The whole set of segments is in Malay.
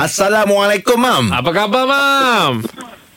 Assalamualaikum, Mam. Apa khabar, Mam?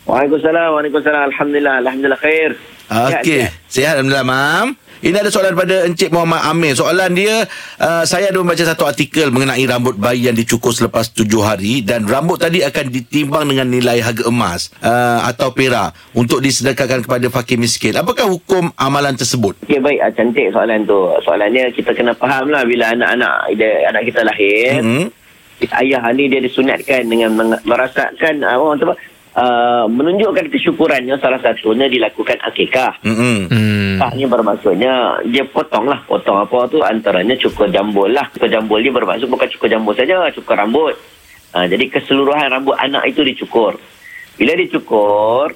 Waalaikumsalam, Waalaikumsalam. Alhamdulillah, Alhamdulillah khair. Okey. Sihat, Alhamdulillah, Mam. Ini ada soalan daripada Encik Muhammad Amir. Soalan dia, uh, saya ada membaca satu artikel mengenai rambut bayi yang dicukur selepas tujuh hari dan rambut tadi akan ditimbang dengan nilai harga emas uh, atau perak untuk disedekahkan kepada fakir miskin. Apakah hukum amalan tersebut? Okey, baik. Ah, Cantik soalan tu. Soalannya kita kena faham lah bila anak-anak dia, anak kita lahir. Hmm. Ayah ni dia disunatkan dengan merasakan uh, orang apa, uh, menunjukkan kesyukurannya salah satunya dilakukan akikah. Hmm. Hmm. Bermaksudnya dia potong lah. Potong apa tu antaranya cukur jambul lah. Cukur jambul ni bermaksud bukan cukur jambul saja, cukur rambut. Uh, jadi keseluruhan rambut anak itu dicukur. Bila dicukur,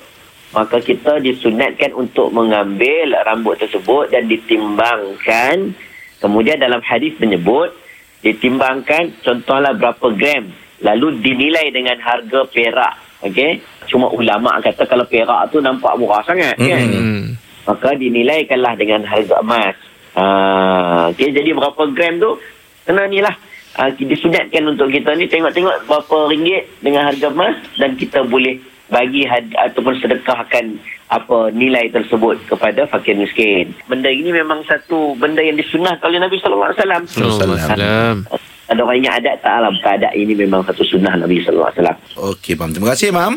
maka kita disunatkan untuk mengambil rambut tersebut dan ditimbangkan. Kemudian dalam hadis menyebut ditimbangkan contohlah berapa gram lalu dinilai dengan harga perak. Okey. Cuma ulama kata kalau perak tu nampak murah sangat kan. Hmm. Maka dinilaikanlah dengan harga emas. Ah, okey jadi berapa gram tu kena ni lah. Uh, disunatkan untuk kita ni tengok-tengok berapa ringgit dengan harga emas dan kita boleh bagi had, ataupun sedekahkan apa nilai tersebut kepada fakir miskin. Benda ini memang satu benda yang disunahkan oleh Nabi sallallahu alaihi wasallam. Assalamualaikum. Ada orang ingat adat tak alam adat ini memang satu sunnah Nabi sallallahu alaihi wasallam. Okey, Mam. Terima kasih, Mam.